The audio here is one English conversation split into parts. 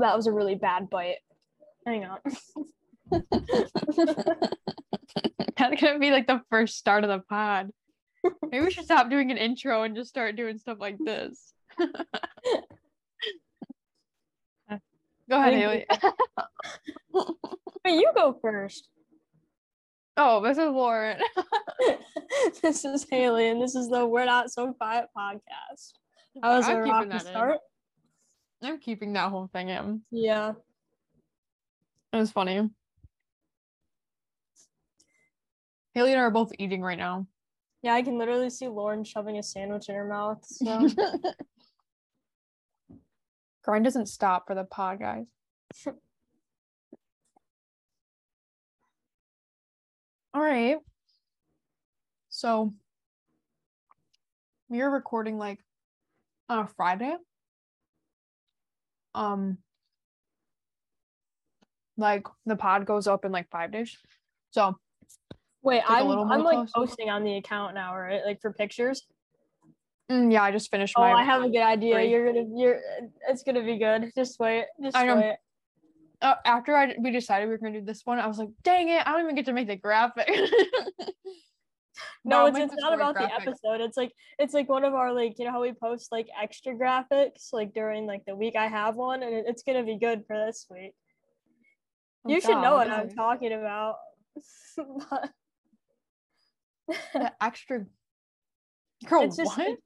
Oh, that was a really bad bite. Hang on. That's gonna be like the first start of the pod. Maybe we should stop doing an intro and just start doing stuff like this. Go ahead, Haley. Wait, you go first. oh, this is Lauren. this is Haley, and this is the We're Not So Quiet podcast. That was I'm a rocky start. I'm keeping that whole thing in. Yeah. It was funny. Haley and I are both eating right now. Yeah, I can literally see Lauren shoving a sandwich in her mouth. So Grind doesn't stop for the pod, guys. All right. So we are recording like on a Friday. Um like the pod goes up in like five days. So wait, I'm I'm like close. posting on the account now, right? Like for pictures. mm, yeah, I just finished Oh, my I have a good idea. three. You're gonna you're it's gonna be good. Just wait. Just I know. wait. uh, after I we decided we were gonna do this one, I was like, dang it, I don't even get to make the graphic. But No, it's, it's not about graphic. the episode. It's like it's like one of our like you know how we post like extra graphics like during like the week I have one and it's gonna be good for this week. Oh, you should know what I'm talking about. Extra girl, it's just what?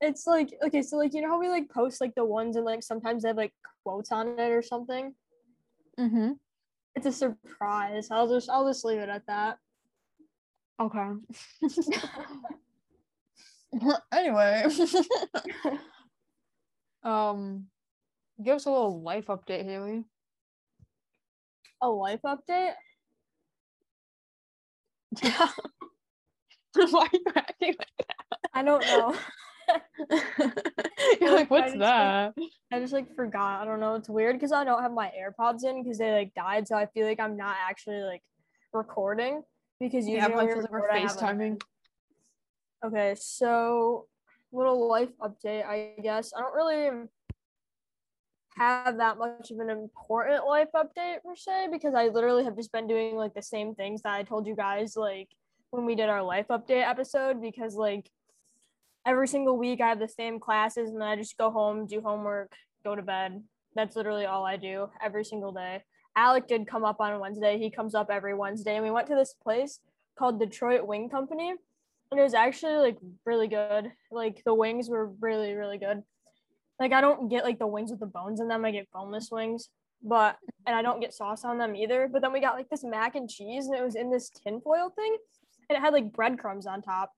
it's like okay, so like you know how we like post like the ones and like sometimes they have like quotes on it or something. mm-hmm. It's a surprise. I'll just I'll just leave it at that. Okay. anyway. um give us a little life update, Haley. A life update. Why are you acting like that? I don't know. You're like, Like, I what's just, like, that? I just like forgot. I don't know. It's weird because I don't have my AirPods in because they like died. So I feel like I'm not actually like recording because usually Yeah, but when I we like we're record, I have, like- FaceTiming. Okay, so little life update, I guess. I don't really have that much of an important life update per se because I literally have just been doing like the same things that I told you guys like when we did our life update episode because like every single week I have the same classes and then I just go home, do homework, go to bed. That's literally all I do every single day. Alec did come up on Wednesday. He comes up every Wednesday and we went to this place called Detroit Wing Company and it was actually like really good. Like the wings were really really good. Like I don't get like the wings with the bones in them. I get boneless wings, but and I don't get sauce on them either. But then we got like this mac and cheese, and it was in this tinfoil thing, and it had like breadcrumbs on top.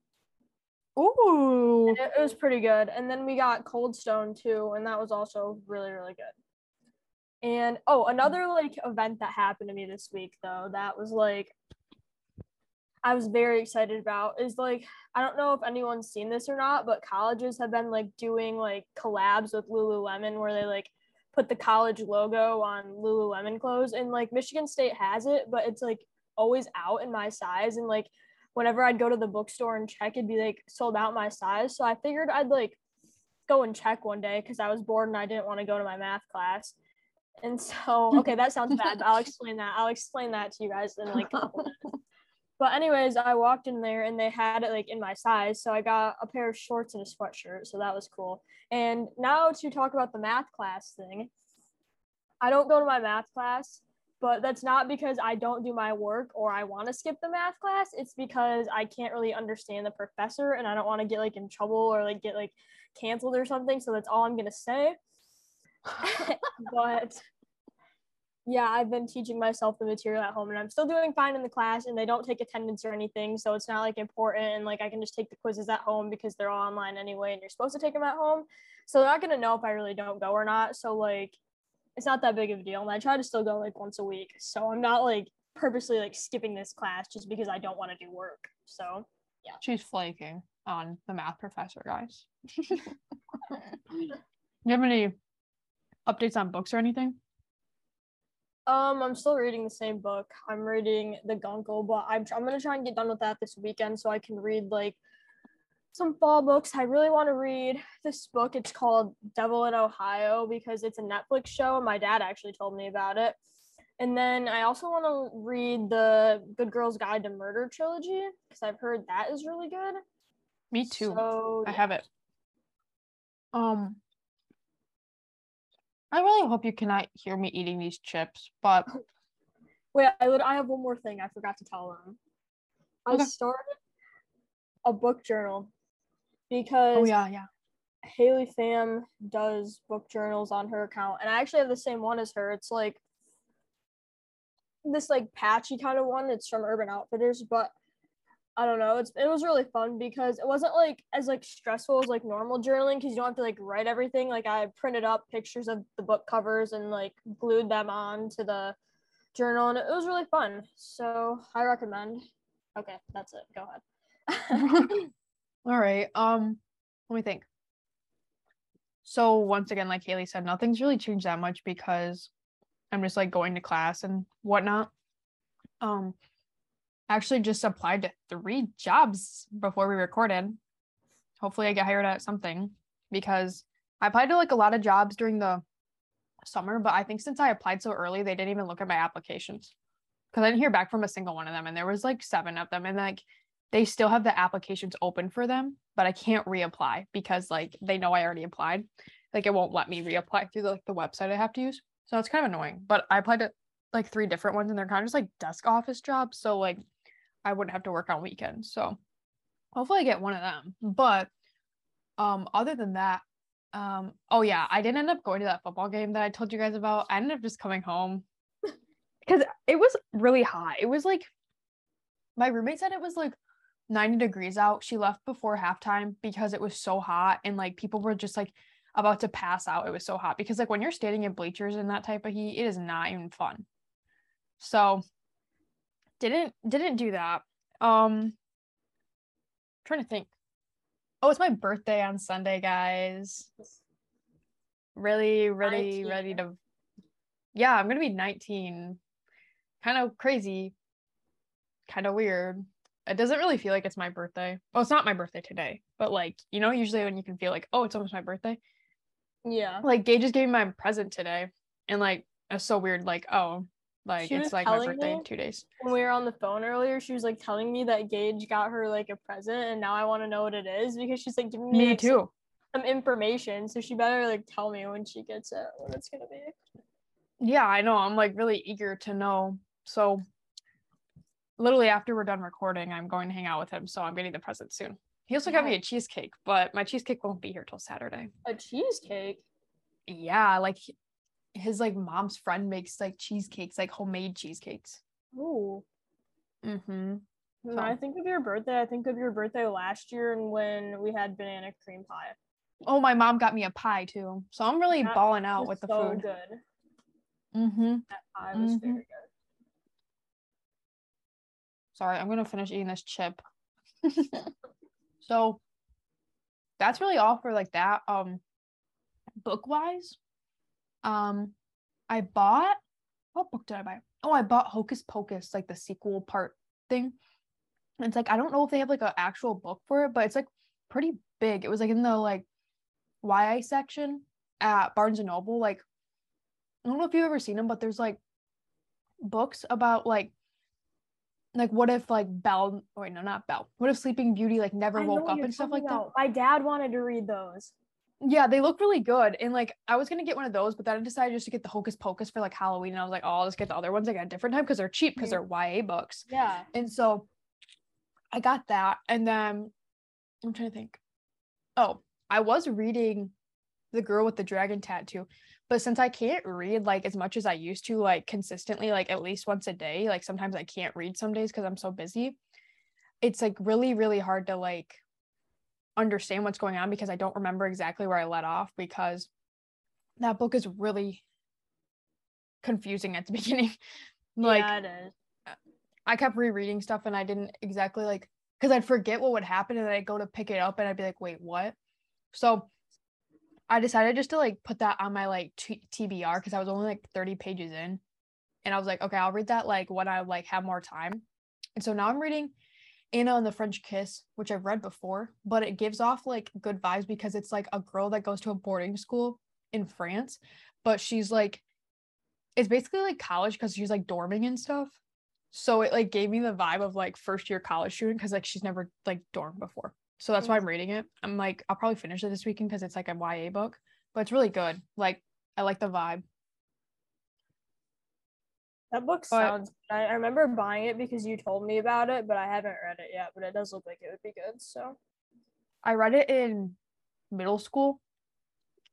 Ooh. It, it was pretty good. And then we got Cold Stone too, and that was also really really good. And oh, another like event that happened to me this week though, that was like I was very excited about is like I don't know if anyone's seen this or not, but colleges have been like doing like collabs with Lululemon where they like put the college logo on Lululemon clothes and like Michigan State has it, but it's like always out in my size and like whenever I'd go to the bookstore and check it'd be like sold out my size. So I figured I'd like go and check one day because I was bored and I didn't want to go to my math class. And so okay, that sounds bad, but I'll explain that. I'll explain that to you guys in like a couple minutes. But anyways, I walked in there and they had it like in my size. So I got a pair of shorts and a sweatshirt. So that was cool. And now to talk about the math class thing. I don't go to my math class, but that's not because I don't do my work or I want to skip the math class. It's because I can't really understand the professor and I don't want to get like in trouble or like get like canceled or something. So that's all I'm gonna say. but yeah, I've been teaching myself the material at home and I'm still doing fine in the class and they don't take attendance or anything. So it's not like important and like I can just take the quizzes at home because they're all online anyway and you're supposed to take them at home. So they're not going to know if I really don't go or not. So like it's not that big of a deal. And I try to still go like once a week. So I'm not like purposely like skipping this class just because I don't want to do work. So yeah. She's flaking on the math professor, guys. you have any updates on books or anything? Um, I'm still reading the same book. I'm reading The Guncle, but I'm I'm gonna try and get done with that this weekend so I can read like some fall books. I really want to read this book. It's called Devil in Ohio because it's a Netflix show. And my dad actually told me about it. And then I also want to read the Good Girl's Guide to Murder trilogy because I've heard that is really good. Me too. So, I have it. Um, I really hope you cannot hear me eating these chips, but Wait, I, I have one more thing I forgot to tell them. I Okay. started a book journal oh, because oh yeah, yeah. Haley Pham does book journals on her account, and I actually have the same one as her. It's like this like patchy kind of one. It's from Urban Outfitters, but I don't know. It's it was really fun because it wasn't like as like stressful as like normal journaling because you don't have to like write everything. Like I printed up pictures of the book covers and like glued them on to the journal, and it was really fun. So I recommend. Okay, that's it. Go ahead. All right. Um, let me think. So once again, like Haley said, nothing's really changed that much because I'm just like going to class and whatnot. Um, actually just applied to three jobs before we recorded. Hopefully, I get hired at something because I applied to like a lot of jobs during the summer, but I think since I applied so early, they didn't even look at my applications because I didn't hear back from a single one of them, and there was like seven of them, and like they still have the applications open for them, but I can't reapply because like they know I already applied. Like it won't let me reapply through the, like the website I have to use. So it's kind of annoying. But I applied to like three different ones and they're kind of just like desk office jobs. So like I wouldn't have to work on weekends. So hopefully I get one of them. But um other than that, um oh yeah, I didn't end up going to that football game that I told you guys about. I ended up just coming home because it was really hot. It was like my roommate said it was like 90 degrees out. She left before halftime because it was so hot and like people were just like about to pass out. It was so hot because like when you're standing in bleachers in that type of heat, it is not even fun. So didn't didn't do that. Um trying to think. Oh, it's my birthday on Sunday, guys. Really, really 19. ready to Yeah, I'm gonna be 19. Kind of crazy. Kind of weird it doesn't really feel like it's my birthday. Well, it's not my birthday today, but like, you know, usually when you can feel like, oh, it's almost my birthday. Yeah. Like Gage just gave me my present today. And like it's so weird, like, oh, like She it's like my birthday in two days. when we were on the phone earlier, she was like telling me that Gage got her like a present, and now I want to know what it is because she's like giving me, Me like, too. some information. So she better like tell me when she gets it what it's gonna be. Yeah, I know. I'm like really eager to know. So literally after we're done recording, I'm going to hang out with him. So I'm getting the present soon. He also got me a cheesecake, but my cheesecake won't be here till Saturday. A cheesecake. Yeah, like his like mom's friend makes like cheesecakes, like homemade cheesecakes. Ooh. Mm-hmm. When So- I think of your birthday, I think of your birthday last year and when we had banana cream pie. Oh, my mom got me a pie too. So I'm really That balling out with the so food. good. Mm-hmm. That pie was Mhm. very good. Sorry, I'm gonna finish eating this chip. so that's really all for like that. Um book wise. Um I bought what book did I buy? Oh, I bought Hocus Pocus, like the sequel part thing. And it's like I don't know if they have like an actual book for it, but it's like pretty big. It was like in the like YA section at Barnes and Noble. Like I don't know if you've ever seen them, but there's like books about like like what if like Belle wait, no not Belle. What if Sleeping Beauty like never I woke up and stuff like that? My dad wanted to read those. Yeah, they look really good. And like I was gonna get one of those, but then I decided just to get the Hocus Pocus for like Halloween. And I was like, oh, I'll just get the other ones like at a different time because they're cheap because they're YA books. Yeah. And so I got that. And then I'm trying to think. Oh, I was reading The Girl with the Dragon Tattoo. But since I can't read like as much as I used to, like consistently, like at least once a day, like sometimes I can't read some days because I'm so busy. It's like really, really hard to like understand what's going on because I don't remember exactly where I let off because that book is really confusing at the beginning. like yeah, it is. I kept rereading stuff and I didn't exactly like because I'd forget what would happen and then I'd go to pick it up and I'd be like, wait, what? So I decided just to like put that on my like t- TBR because I was only like 30 pages in. And I was like, okay, I'll read that like when I like have more time. And so now I'm reading Anna and the French Kiss, which I've read before, but it gives off like good vibes because it's like a girl that goes to a boarding school in France, but she's like, it's basically like college because she's like dorming and stuff. So it like gave me the vibe of like first year college student because like she's never like dorm before. So that's why I'm mm. reading it. I'm like, I'll probably finish it this weekend because it's like a YA book, but it's really good. Like, I like the vibe. That book But- sounds. I, I remember buying it because you told me about it, but I haven't read it yet. But it does look like it would be good. So I read it in middle school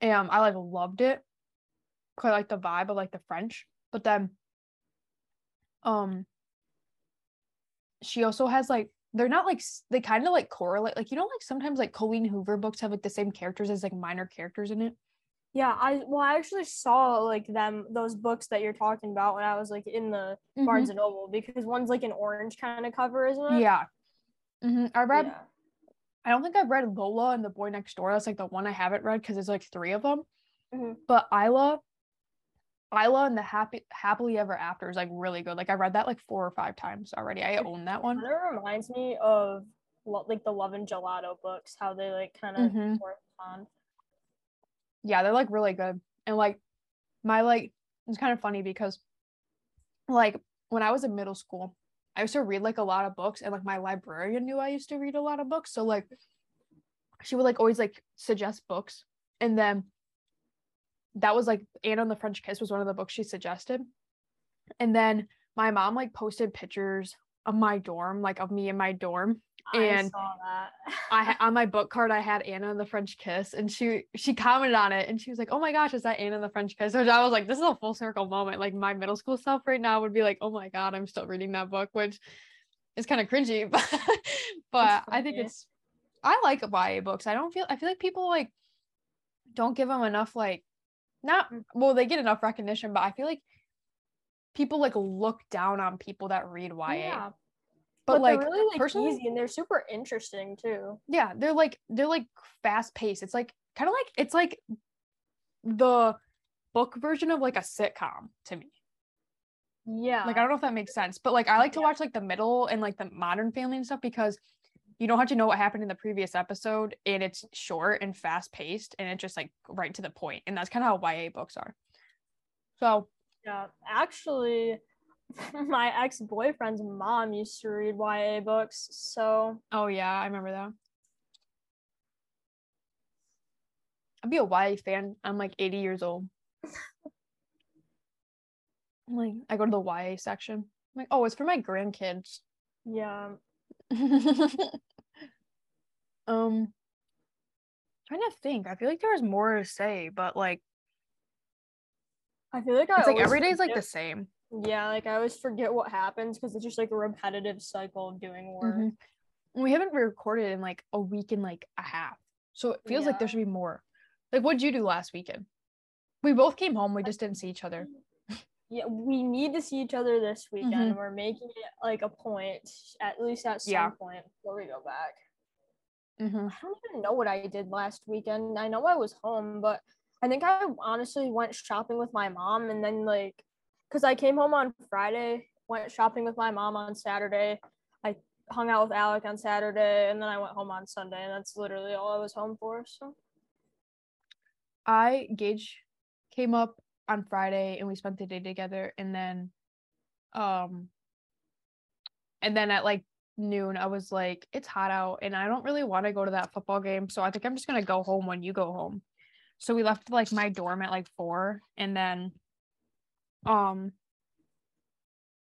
and I like loved it because I like the vibe of like the French. But then um she also has like they're not like they kind of like correlate like you know like sometimes like Colleen Hoover books have like the same characters as like minor characters in it. Yeah, I well, I actually saw like them those books that you're talking about when I was like in the Barnes and Noble because one's like an orange kind of cover, isn't it? Yeah. hmm I read Yeah. I don't think I've read Lola and the Boy Next Door. That's like the one I haven't read because there's like three of them. Mhm. But Isla, Isla and the Happy Happily Ever After is like really good. Like I read that like four or five times already. I own that one. Of reminds me of like the Love and Gelato books, how they like kind of Mhm. on. Yeah, they're like really good. And like my like it's kind of funny because like when I was in middle school, I used to read like a lot of books and like my librarian knew I used to read a lot of books. So like she would like always like suggest books. And then that was like Anna and the French Kiss was one of the books she suggested. And then my mom like posted pictures of my dorm, like of me in my dorm. And I saw that. I on my book card I had Anna and the French Kiss, and she she commented on it, and she was like, "Oh my gosh, is that Anna and the French Kiss?" Which I was like, "This is a full circle moment." Like my middle school self right now would be like, "Oh my god, I'm still reading that book," which is kind of cringy, but but I think it's I like YA books. I don't feel I feel like people like don't give them enough like not well they get enough recognition, but I feel like people like look down on people that read YA. yeah, But, like they're really like personally, easy and they're super interesting too. yeah they're like they're like fast paced it's like kind of like it's like the book version of like a sitcom to me Yeah, like i don't know if that makes sense but like i like to Yeah. watch like the middle and like the modern family and stuff because you don't have to know what happened in the previous episode and it's short and fast paced and it's just like right to the point and that's kind of how ya books are so Yeah, actually, my ex boyfriend's mom used to read YA books, so oh yeah i remember that. I'd be a ya fan. I'm like 80 years old. I'm like i go to the ya section. I'm like oh it's for my grandkids. Yeah. um trying to think. I feel like there was more to say but like I feel like I it's like every day is like the same Yeah, like I always forget what happens because it's just like a repetitive cycle of doing work. Mhm. We haven't recorded in like a week and like a half so it feels like there should be more like what'd you do last weekend we both came home we just didn't see each other Yeah, we need to see each other this weekend. Mhm. We're making it like a point, at least at some Yeah. point before we go back. hmm I don't even know what I did last weekend. I know I was home, but I think I honestly went shopping with my mom and then like cuz I came home on Friday, went shopping with my mom on Saturday. I hung out with Alec on Saturday and then I went home on Sunday and that's literally all I was home for. So I Gage came up on Friday and we spent the day together and then um and then at like noon I was like it's hot out and I don't really want to go to that football game so I think I'm just going to go home when you go home. So we left like my dorm at like 4 and then um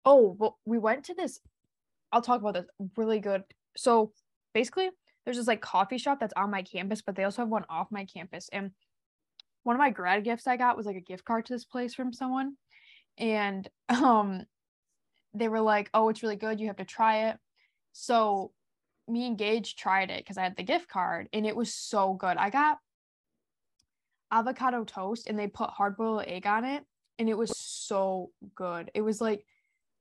oh well we went to this I'll talk about this really good. So basically there's this like coffee shop that's on my campus but they also have one off my campus and one of my grad gifts I got was like a gift card to this place from someone. And um they were like, "Oh, it's really good. You have to try it." So me and Gage tried it cuz I had the gift card and it was so good. I got avocado toast and they put hard-boiled egg on it and it was so good. It was like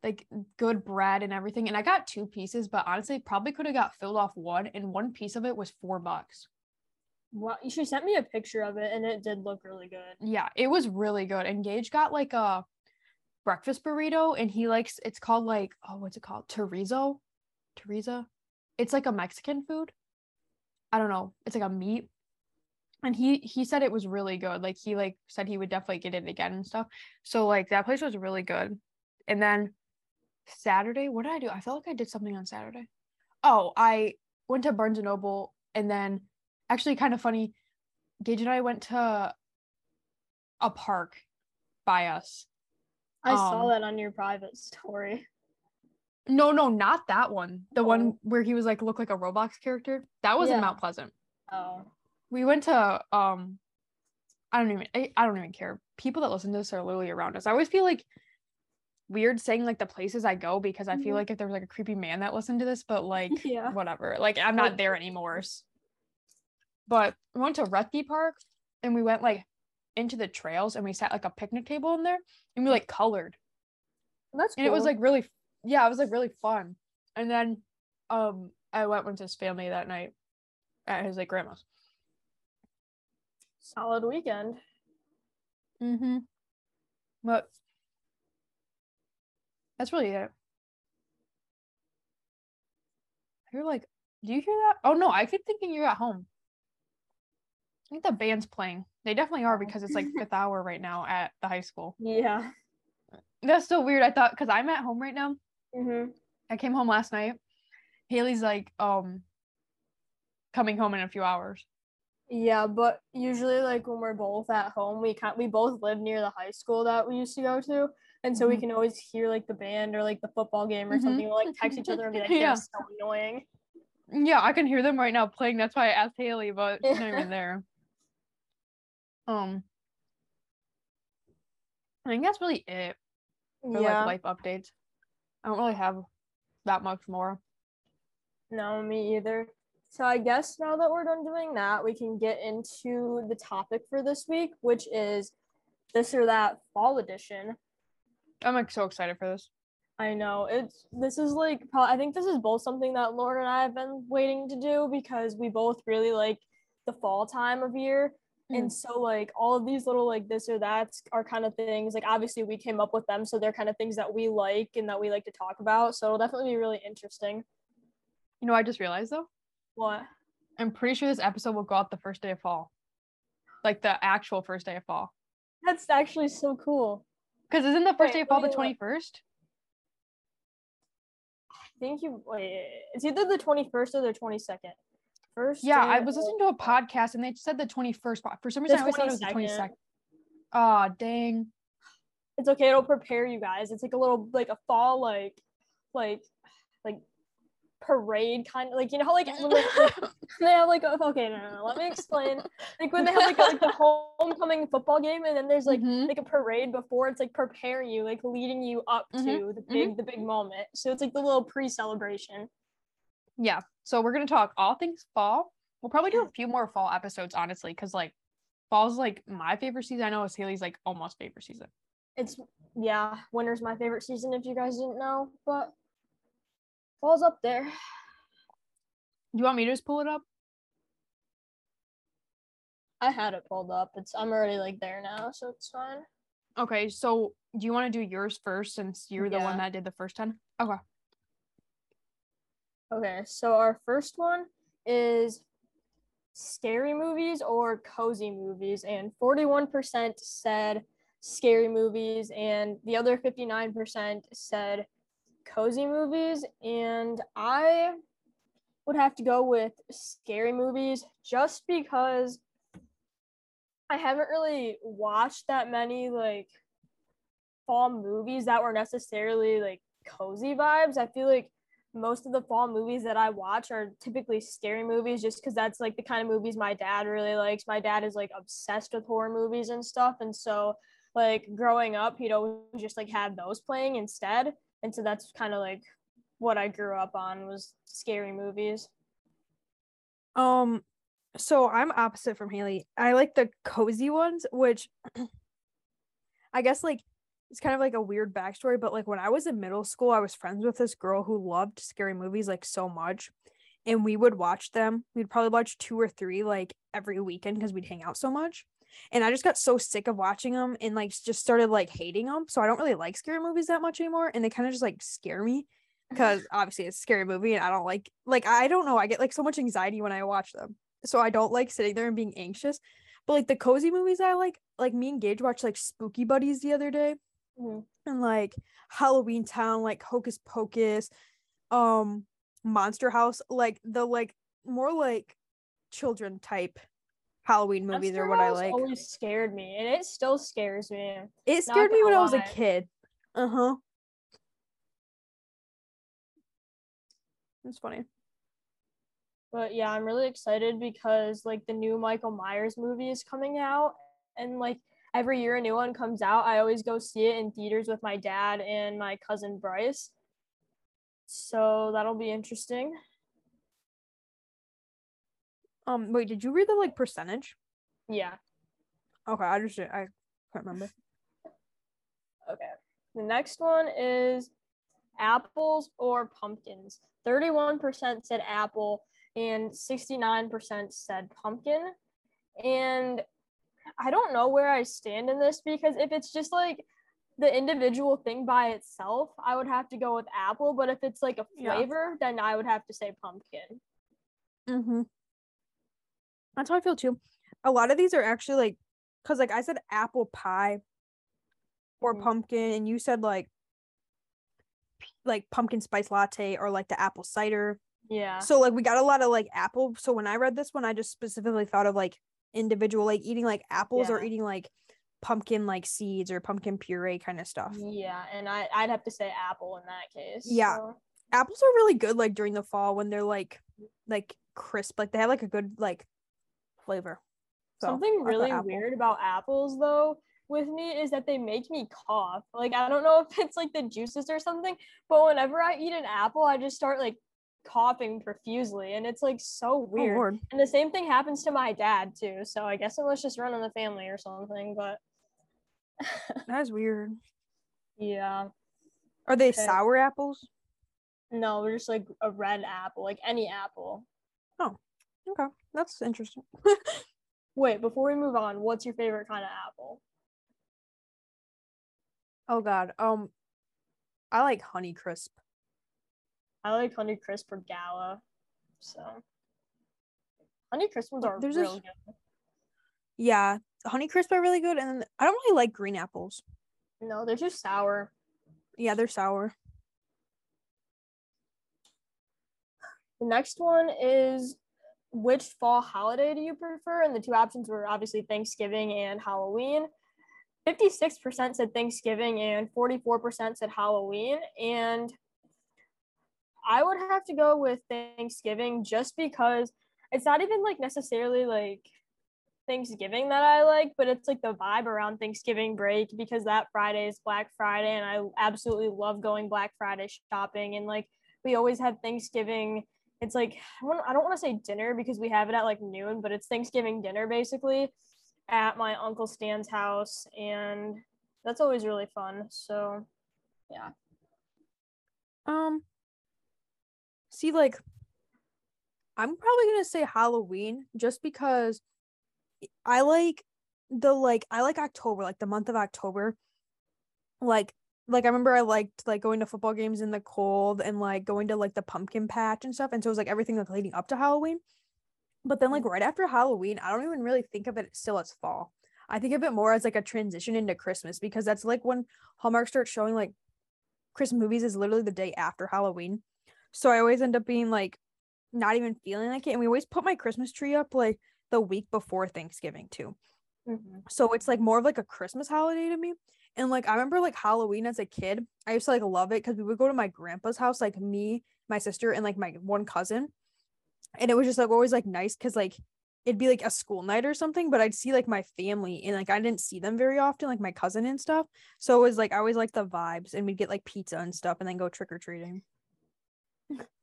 like good bread and everything and I got two pieces, but honestly probably could have got filled off one and one piece of it was 4 bucks. well, she sent me a picture of it and it did look really good. Yeah, it was really good. And Gage got like a breakfast burrito and he likes it's called like oh what's it called? Chorizo? Teresa? it's like a Mexican food. I don't know. It's like a meat. And he he said it was really good. Like he like said he would definitely get it again and stuff. So like that place was really good. And then Saturday, what did I do? I felt like I did something on Saturday. Oh, I went to Barnes and Noble and then actually kind of funny, Gage and I went to a park by us. I saw Um, that on your private story. No, no, not that one. The Oh. one where he was like look like a Roblox character. That was in Mount Pleasant. Oh. We went to um I don't even I, I don't even care. People that listen to this are literally around us. I always feel like weird saying like the places I go because I feel Mhm. like if there was like a creepy man that listened to this, but like Yeah. whatever. Like I'm not there anymore. But we went to Rutgey Park and we went like into the trails and we sat like a picnic table in there and we like colored. That's cool. And it was like really yeah, it was like really fun. And then um I went with his family that night at his like grandma's. Solid weekend. Mm-hmm. But that's really it. You're like, do you hear that? Oh no, I keep thinking you're at home. I think the band's playing. They definitely are because it's like fifth hour right now at the high school. Yeah. That's so weird. I thought because I'm at home right now. Mm-hmm. I came home last night. Haley's like, um, coming home in a few hours. Yeah, but usually like when we're both at home, we can't we both live near the high school that we used to go to. And so we Mhm. can always hear like the band or like the football game or Mhm. something. We'll like text each other and be like, Yeah. "That's so annoying." Yeah, I can hear them right now playing. That's why I asked Haley, but she's not even there. Um, I think that's really it for yeah. like life updates. I don't really have that much more. No, me either. So I guess now that we're done doing that, we can get into the topic for this week, which is this or that fall edition. I'm like so excited for this. I know it's this is like I think this is both something that Lauren and I have been waiting to do because we both really like the fall time of year. And mm. so like all of these little like this or that's are kind of things like obviously we came up with them so they're kind of things that we like and that we like to talk about. So it'll definitely be really interesting. You know, I just realized though, What? I'm pretty sure this episode will go out the first day of fall, like the actual first day of fall. That's actually so cool. Because isn't the first Wait, day of fall the let me look. 21st? Thank you. Wait, it's either the 21st or the 22nd. First. Yeah, I was listening to a podcast and they said the 21st, but for some reason I always thought it was the 22nd. 22nd. Aw, dang. It's okay. It'll prepare you guys. It's like a little like a fall like like like parade kind of like you know how like, they have like a, okay no, no no let me explain. Like when they have like, a, like the homecoming football game and then there's like Mhm. like a parade before it's like preparing you like leading you up Mhm, to the big the big moment. So it's like the little pre-celebration. Yeah. So we're gonna talk all things fall. We'll probably do a few more fall episodes honestly because like fall's like my favorite season. I know it's haley's like almost favorite season. It's yeah winter's my favorite season if you guys didn't know but fall's up there. Do you want me to just pull it up? I had it pulled up. It's i'm already like there now so it's fine. Okay so do you want to do yours first since you're the Yeah. one that did the first 10 okay. Okay, so our first one is scary movies or cozy movies, and 41% said scary movies, and the other 59% said cozy movies. And I would have to go with scary movies just because I haven't really watched that many like fall movies that were necessarily like cozy vibes. I feel like most of the fall movies that I watch are typically scary movies just because that's like the kind of movies my dad really likes. My dad is like obsessed with horror movies and stuff. And so like growing up, he'd always just like have those playing instead. And so that's kind of like what I grew up on was scary movies. Um, so I'm opposite from Haley. I like the cozy ones, which I guess like it's kind of like a weird backstory, but like when I was in middle school, I was friends with this girl who loved scary movies like so much. And we would watch them. We'd probably watch two or three like every weekend because we'd hang out so much. And I just got so sick of watching them and like just started like hating them. So I don't really like scary movies that much anymore. And they kind of just like scare me. because obviously it's a scary movie and I don't like like I don't know I get like so much anxiety when I watch them so I don't like sitting there and being anxious but like the cozy movies I like like me and Gage watched like Spooky Buddies the other day Mhm. and like Halloween Town like Hocus Pocus um Monster House like the like more like children type Halloween movies are what I like Always scared me, and it still scares me. it scared me when I was a kid uh-huh it's funny But yeah, I'm really excited because like the new Michael Myers movie is coming out, and like every year a new one comes out, I always go see it in theaters with my dad and my cousin Bryce. So that'll be interesting. Um, wait, did you read the like percentage? Yeah. Okay, I just I can't remember. Okay. The next one is apples or pumpkins. 31% said apple and 69% said pumpkin. And I don't know where I stand in this because if it's just like the individual thing by itself, I would have to go with apple. But if it's like a Yeah. flavor, then I would have to say pumpkin. Mm-hmm. That's how I feel too. A lot of these are actually like, cause like I said apple pie or Mhm. pumpkin, and you said like like pumpkin spice latte or like the apple cider. Yeah. So like we got a lot of like apple. So when I read this one, I just specifically thought of like individual like eating like apples or eating like pumpkin like seeds or pumpkin puree kind of stuff. Yeah. And I, I'd have to say apple in that case. Yeah. so- apples are really good like during the fall when they're like like crisp like they have like a good like flavor So, Something really weird about apples though with me is that they make me cough. Like I don't know if it's like the juices or something, but whenever I eat an apple, I just start like coughing profusely and it's like so oh weird. lord and the same thing happens to my dad too. So I guess it was just running the family or something, but that's weird yeah. are they Okay. sour apples No, we're just like a red apple, like any apple. Oh. Okay that's interesting Wait, before we move on, what's your favorite kind of apple? oh god um i like honey crisp I like Honey Crisp or Gala. So Honey Crisp ones are There's real this- good. yeah honey crisp are really good and i don't really like green apples No, they're too sour. yeah they're sour The next one is which fall holiday do you prefer? And the two options were obviously Thanksgiving and Halloween. 56% said Thanksgiving and 44% said Halloween. And I would have to go with Thanksgiving just because it's not even like necessarily like Thanksgiving that I like, but it's like the vibe around Thanksgiving break because that Friday is Black Friday and I absolutely love going Black Friday shopping and like we always have Thanksgiving it's like I don't want to say dinner because we have it at like noon, but it's Thanksgiving dinner basically at my uncle Stan's house, and that's always really fun. So yeah, um see like i'm probably gonna say halloween just because i like the like i like october like the month of october like like i remember i liked like going to football games in the cold and like going to like the pumpkin patch and stuff and so it was like everything like leading up to halloween. But then like mm. right after halloween i don't even really think of it still as fall. I think of it more as like a transition into christmas because that's like when hallmark starts showing like christmas movies is literally the day after halloween. So i always end up being like not even feeling like it and we always put my christmas tree up like the week before thanksgiving too. Mm-hmm. So it's like more of like a Christmas holiday to me. And like I remember like Halloween as a kid, I used to like love it because we would go to my grandpa's house, like me, my sister, and like my one cousin. And it was just like always like nice because like it'd be like a school night or something, but I'd see like my family and like I didn't see them very often, like my cousin and stuff. So it was like I always liked the vibes and we'd get like pizza and stuff and then go trick or treating.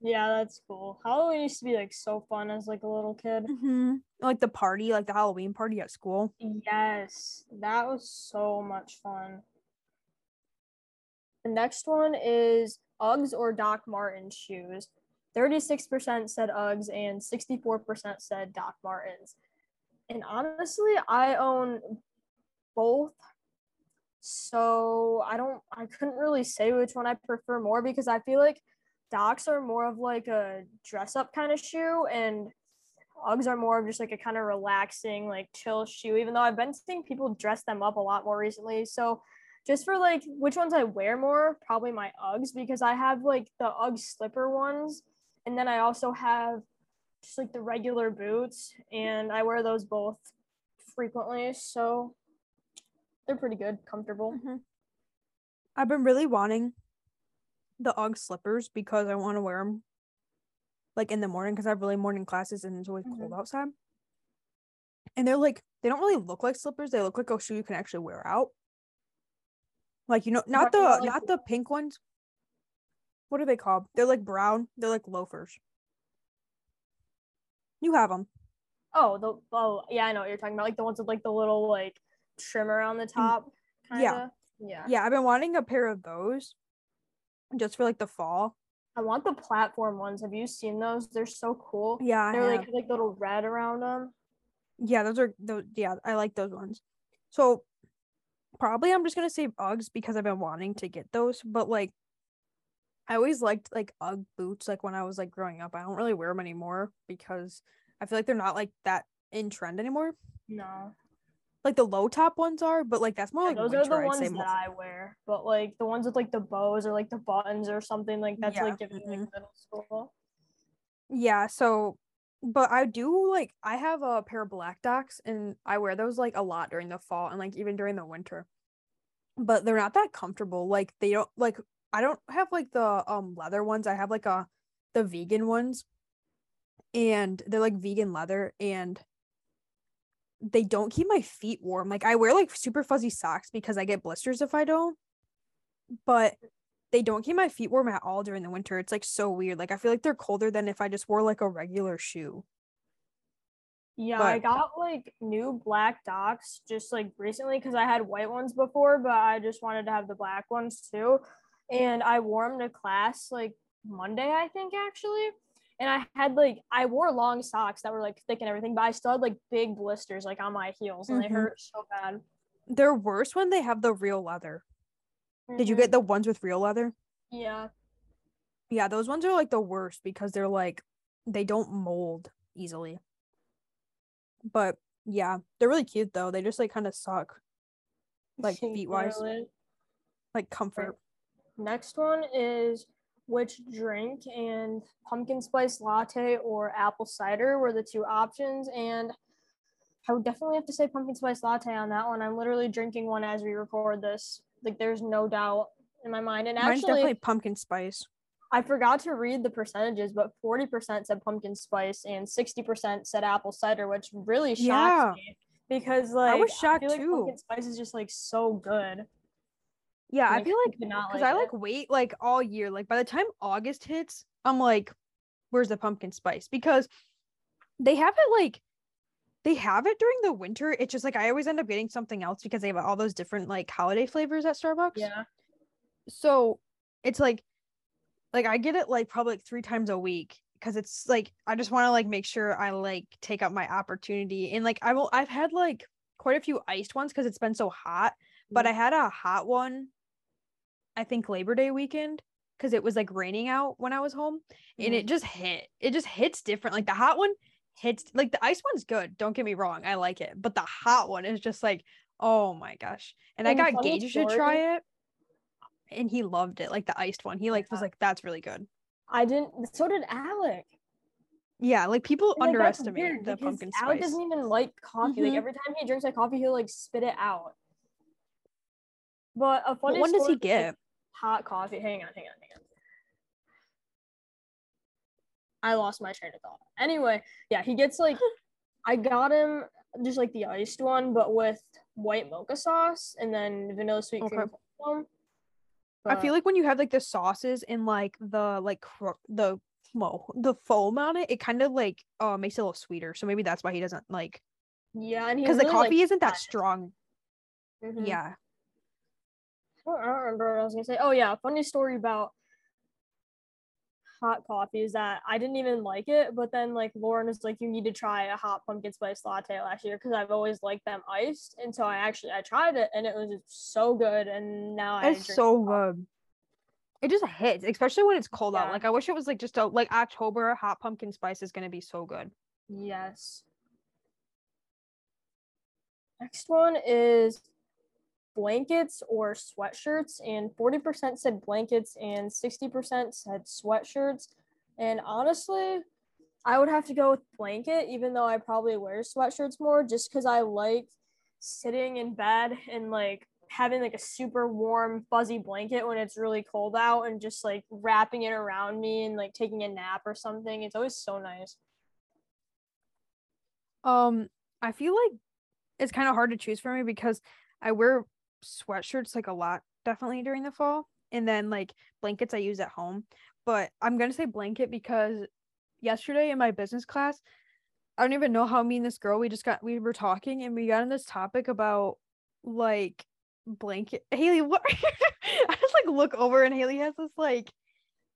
Yeah, that's cool. Halloween used to be like so fun as like a little kid. Mm-hmm. Like the party, like the Halloween party at school. Yes, that was so much fun. The next one is Uggs or Doc Martens shoes. 36% said Uggs and 64% said Doc Martens. And honestly, I own both. So I don't I couldn't really say which one I prefer more because I feel like Docs are more of like a dress up kind of shoe, and Uggs are more of just like a kind of relaxing, like chill shoe. Even though I've been seeing people dress them up a lot more recently, so just for like which ones I wear more, probably my Uggs because I have like the Ugg slipper ones, and then I also have just like the regular boots, and I wear those both frequently, so they're pretty good, comfortable. Mhm. I've been really wanting the UGG slippers because I want to wear them like in the morning because I have really morning classes and it's always cold mm-hmm. outside. And they're like they don't really look like slippers. They look like a shoe you can actually wear out. Like you know, not the like, not the pink ones. What are they called? They're like brown. They're like loafers. You have them. Oh, the oh yeah, I know what you're talking about. Like the ones with like the little like trim around the mm. top. Kinda. yeah. Yeah. Yeah, I've been wanting a pair of those just for like the fall. I want the platform ones. Have you seen those? They're so cool. Yeah, They're like like little red around them. Yeah, those are those. Yeah, I like those ones. So probably I'm just gonna say Uggs because I've been wanting to get those. But like, I always liked like Ugg boots. Like when I was like growing up, I don't really wear them anymore because I feel like they're not like that in trend anymore. No. Like the low top ones are, but like that's more Yeah, like those winter, are the ones that. I wear. But like the ones with like the bows or like the buttons or something like that's Yeah, like giving me, like middle school. Yeah, so but I do like I have a pair of black docs and I wear those like a lot during the fall and like even during the winter. But they're not that comfortable. Like they don't like I don't have like the um leather ones. I have like a the vegan ones. And they're like vegan leather and they don't keep my feet warm. Like I wear like super fuzzy socks because I get blisters if I don't. But they don't keep my feet warm at all during the winter. It's like so weird. Like I feel like they're colder than if I just wore like a regular shoe. Yeah, I got like new black docs just like recently because I had white ones before, but I just wanted to have the black ones too. And I wore them to class like Monday, I think actually. And I had like I wore long socks that were like thick and everything, but I still had like big blisters like on my heels and Mhm. they hurt so bad. They're worse when they have the real leather. Did you Mhm. get the ones with real leather? Yeah. Yeah, those ones are like the worst because they're like they don't mold easily. But yeah, they're really cute though. They just like kind of suck. Like, feet-wise. Like comfort. Next one is which drink and pumpkin spice latte or apple cider were the two options. And I would definitely have to say pumpkin spice latte on that one. I'm literally drinking one as we record this. Like there's no doubt in my mind. And Mine's actually, definitely pumpkin spice. I forgot to read the percentages, but 40% said pumpkin spice and 60% said apple cider, which really shocked Yeah. me. Because like I was I shocked feel like too. pumpkin spice is just like so good. Yeah, I feel like because like I it? like wait like all year. Like by the time August hits, I'm like, where's the pumpkin spice? Because they have it like they have it during the winter. It's just like I always end up getting something else because they have all those different like holiday flavors at Starbucks. Yeah. So it's like like I get it like probably like three times a week because it's like I just want to like make sure I like take up my opportunity. And like I will I've had like quite a few iced ones because it's been so hot. But Mhm. I had a hot one I think Labor Day weekend because it was like raining out when I was home and Mhm. it just hit. It just hits different. Like the hot one hits like the ice one's good. Don't get me wrong. I like it. But the hot one is just like, oh my gosh. And, And I got Gage to try it. And he loved it. Like the iced one. He like was like, that's really good. I didn't. So did Alec. Yeah, like people And, like, underestimate the pumpkin spice. Alec doesn't even like coffee. Mhm. Like every time he drinks like coffee, he'll like spit it out. But a funny What one does he get? Hot coffee. Hang on, hang on, hang on. I lost my train of thought. Anyway, yeah, he gets like I got him just like the iced one, but with white mocha sauce and then vanilla sweet cream Okay. foam. I feel like when you have like the sauces and like the like cr- the mo the foam on it, it kind of like uh makes it a little sweeter. So maybe that's why he doesn't like yeah, and he because the coffee likes isn't that strong. Mhm. Yeah. I don't, remember what I was gonna say. Oh yeah, funny story about hot coffee is that I didn't even like it, but then like Lauren was like, "You need to try a hot pumpkin spice latte last year because I've always liked them iced." And so I actually I tried it and it was so good, and now I It's so coffee. good. it just hits, especially when it's cold out. Like I wish it was like just a like October hot pumpkin spice is gonna be so good. Yes. Next one is blankets or sweatshirts, and 40% said blankets and 60% said sweatshirts. And honestly, I would have to go with blanket, even though I probably wear sweatshirts more, just because I like sitting in bed and like having like a super warm, fuzzy blanket when it's really cold out and just like wrapping it around me and like taking a nap or something. It's always so nice. Um, I feel like it's kind of hard to choose for me because I wear sweatshirts like a lot, definitely during the fall, and then like blankets I use at home. But I'm gonna say blanket because yesterday in my business class, I don't even know how me and this girl we just got we were talking and we got on this topic about like blanket. Haley, what? I just like look over and Haley has this like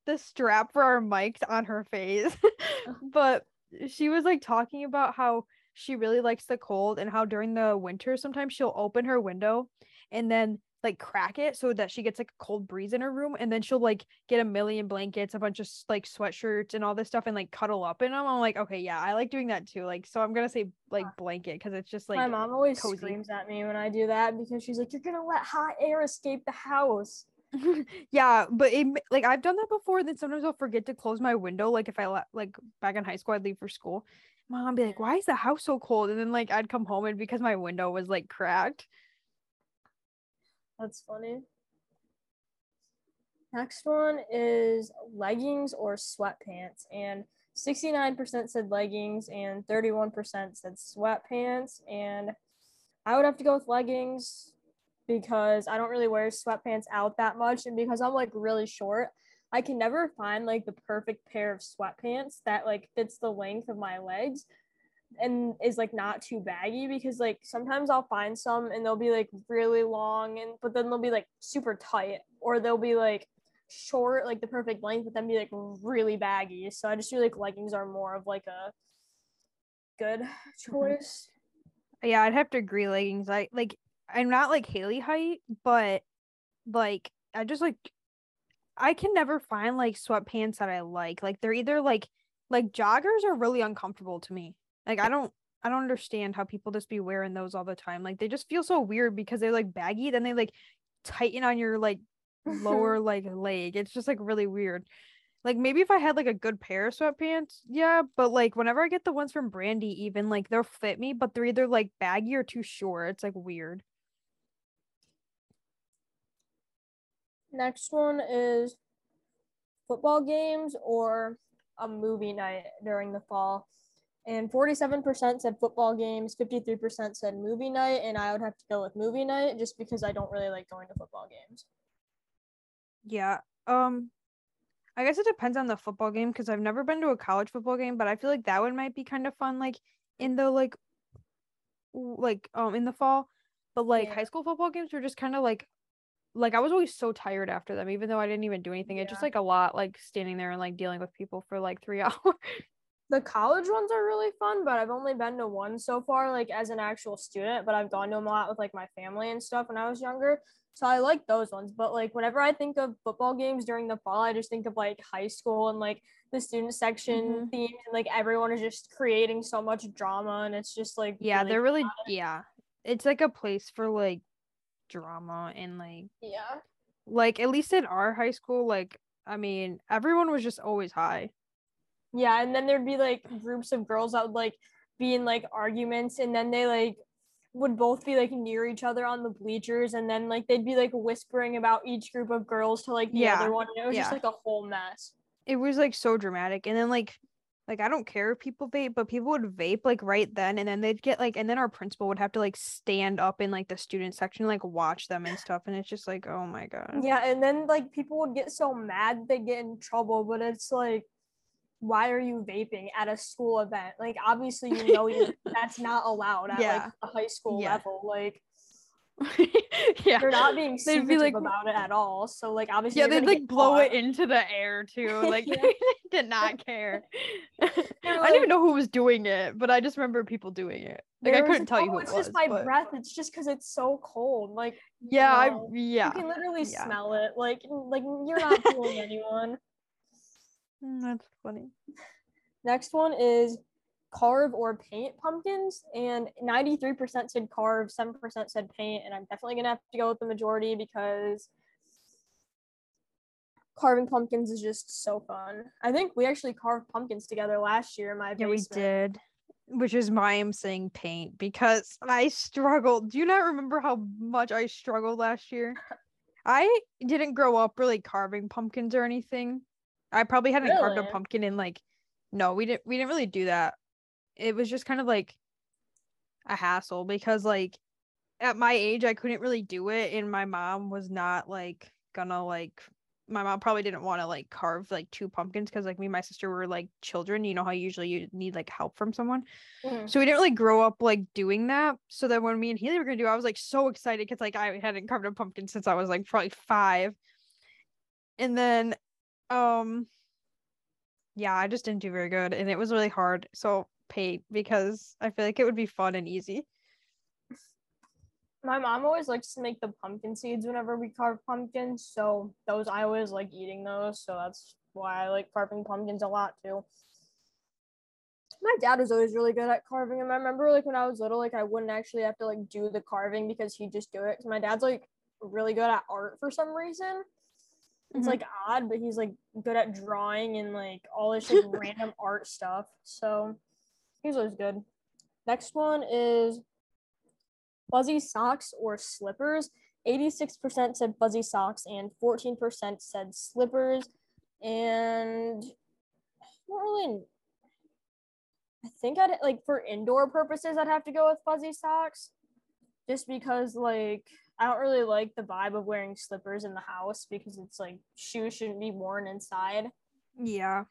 the strap for our mics on her face, but she was like talking about how she really likes the cold and how during the winter sometimes she'll open her window and then like crack it so that she gets like a cold breeze in her room and then she'll like get a million blankets a bunch of like sweatshirts and all this stuff and like cuddle up in them i'm like okay yeah i like doing that too like so i'm gonna say like uh, blanket because it's just like My mom always cozy. screams at me when I do that because she's like, "You're gonna let hot air escape the house." yeah but it, like i've done that before then sometimes i'll forget to close my window like if i let like back in high school i'd leave for school mom be like why is the house so cold and then like i'd come home and because my window was like cracked That's funny. Next one is leggings or sweatpants, and 69% said leggings and 31% said sweatpants. And I would have to go with leggings because I don't really wear sweatpants out that much, and because I'm like really short, I can never find like the perfect pair of sweatpants that like fits the length of my legs and is like not too baggy because like sometimes I'll find some and they'll be like really long and but then they'll be like super tight or they'll be like short like the perfect length but then be like really baggy. So I just feel like leggings are more of like a good mm-hmm. choice. Yeah i'd have to agree leggings. I like i'm not like haley height but like i just like i can never find like sweatpants that i like. Like they're either like like joggers are really uncomfortable to me like i don't i don't understand how people just be wearing those all the time. Like they just feel so weird because they're like baggy then they like tighten on your like lower like leg. It's just like really weird. Like maybe if i had like a good pair of sweatpants yeah but like whenever i get the ones from brandy even like they'll fit me but they're either like baggy or too short. It's like weird. Next one is football games or a movie night during the fall and 47% said football games 53% said movie night and i would have to go with movie night just because i don't really like going to football games. Yeah um i guess it depends on the football game because i've never been to a college football game but i feel like that one might be kind of fun like in the like like um in the fall but like Yeah. high school football games were just kind of like like i was always so tired after them even though i didn't even do anything it's just like a lot like standing there and like dealing with people for like three hours the college ones are really fun but i've only been to one so far like as an actual student but i've gone to them a lot with like my family and stuff when i was younger. So i like those ones but like whenever i think of football games during the fall i just think of like high school and like the student section Mhm. themes and like everyone is just creating so much drama and it's just like yeah really they're really yeah it's like a place for like drama and like yeah. like at least in our high school like i mean everyone was just always high Yeah, and then there'd be like groups of girls that would like be in like arguments, and then they like would both be like near each other on the bleachers, and then like they'd be like whispering about each group of girls to like the Yeah, other one. And it was just like a whole mess. it was like so dramatic and then like like i don't care if people vape but people would vape like right then and then they'd get like and then our principal would have to like stand up in like the student section like watch them and stuff and it's just like oh my god Yeah, and then like people would get so mad they get in trouble, but it's like, why are you vaping at a school event? Like obviously you know you that's not allowed at Yeah. like the high school Yeah. level. Like yeah. They're not being They'd be like- about it at all. So like obviously Yeah, they'd like blow caught. it into the air too. Like Yeah. they did not care. I They were didn't even know who was doing it, but I just remember people doing it. Like I couldn't just tell like, you "Oh, who it's it was. just my but- breath. It's just because it's so cold. Like Yeah, I yeah. you can literally yeah. smell it. Like like you're not fooling anyone. Mm, That's funny. Next one is carve or paint pumpkins, and 93% said carve, 7% said paint, and I'm definitely gonna have to go with the majority because carving pumpkins is just so fun. I think we actually carved pumpkins together last year in my Yeah, we did. Which is why I'm saying paint because I struggled. Do you not remember how much I struggled last year? I didn't grow up really carving pumpkins or anything. I probably hadn't carved a pumpkin in like no, we didn't we didn't really do that. It was just kind of like a hassle because like at my age I couldn't really do it and my mom was not like gonna like my mom probably didn't want to like carve like two pumpkins because like me and my sister were like children. You know how usually you need like help from someone? Mhm. so we didn't really grow up like doing that. So then when me and Haley were gonna do I was like so excited because like I hadn't carved a pumpkin since I was like probably five. And then um yeah I just didn't do very good and it was really hard so paint because I feel like it would be fun and easy My mom always likes to make the pumpkin seeds whenever we carve pumpkins, so those I always like eating those, so that's why I like carving pumpkins a lot too. My dad was always really good at carving them. I remember like when I was little, like I wouldn't actually have to like do the carving because he'd just do it. Cause my dad's like really good at art for some reason. It's Mhm. like odd, but he's like good at drawing and like all this like random art stuff. So he's always good. Next one is fuzzy socks or slippers. 86% said fuzzy socks and 14% said slippers. And don't really I think I'd like for indoor purposes I'd have to go with fuzzy socks. Just because like I don't really like the vibe of wearing slippers in the house because it's like shoes shouldn't be worn inside. Yeah.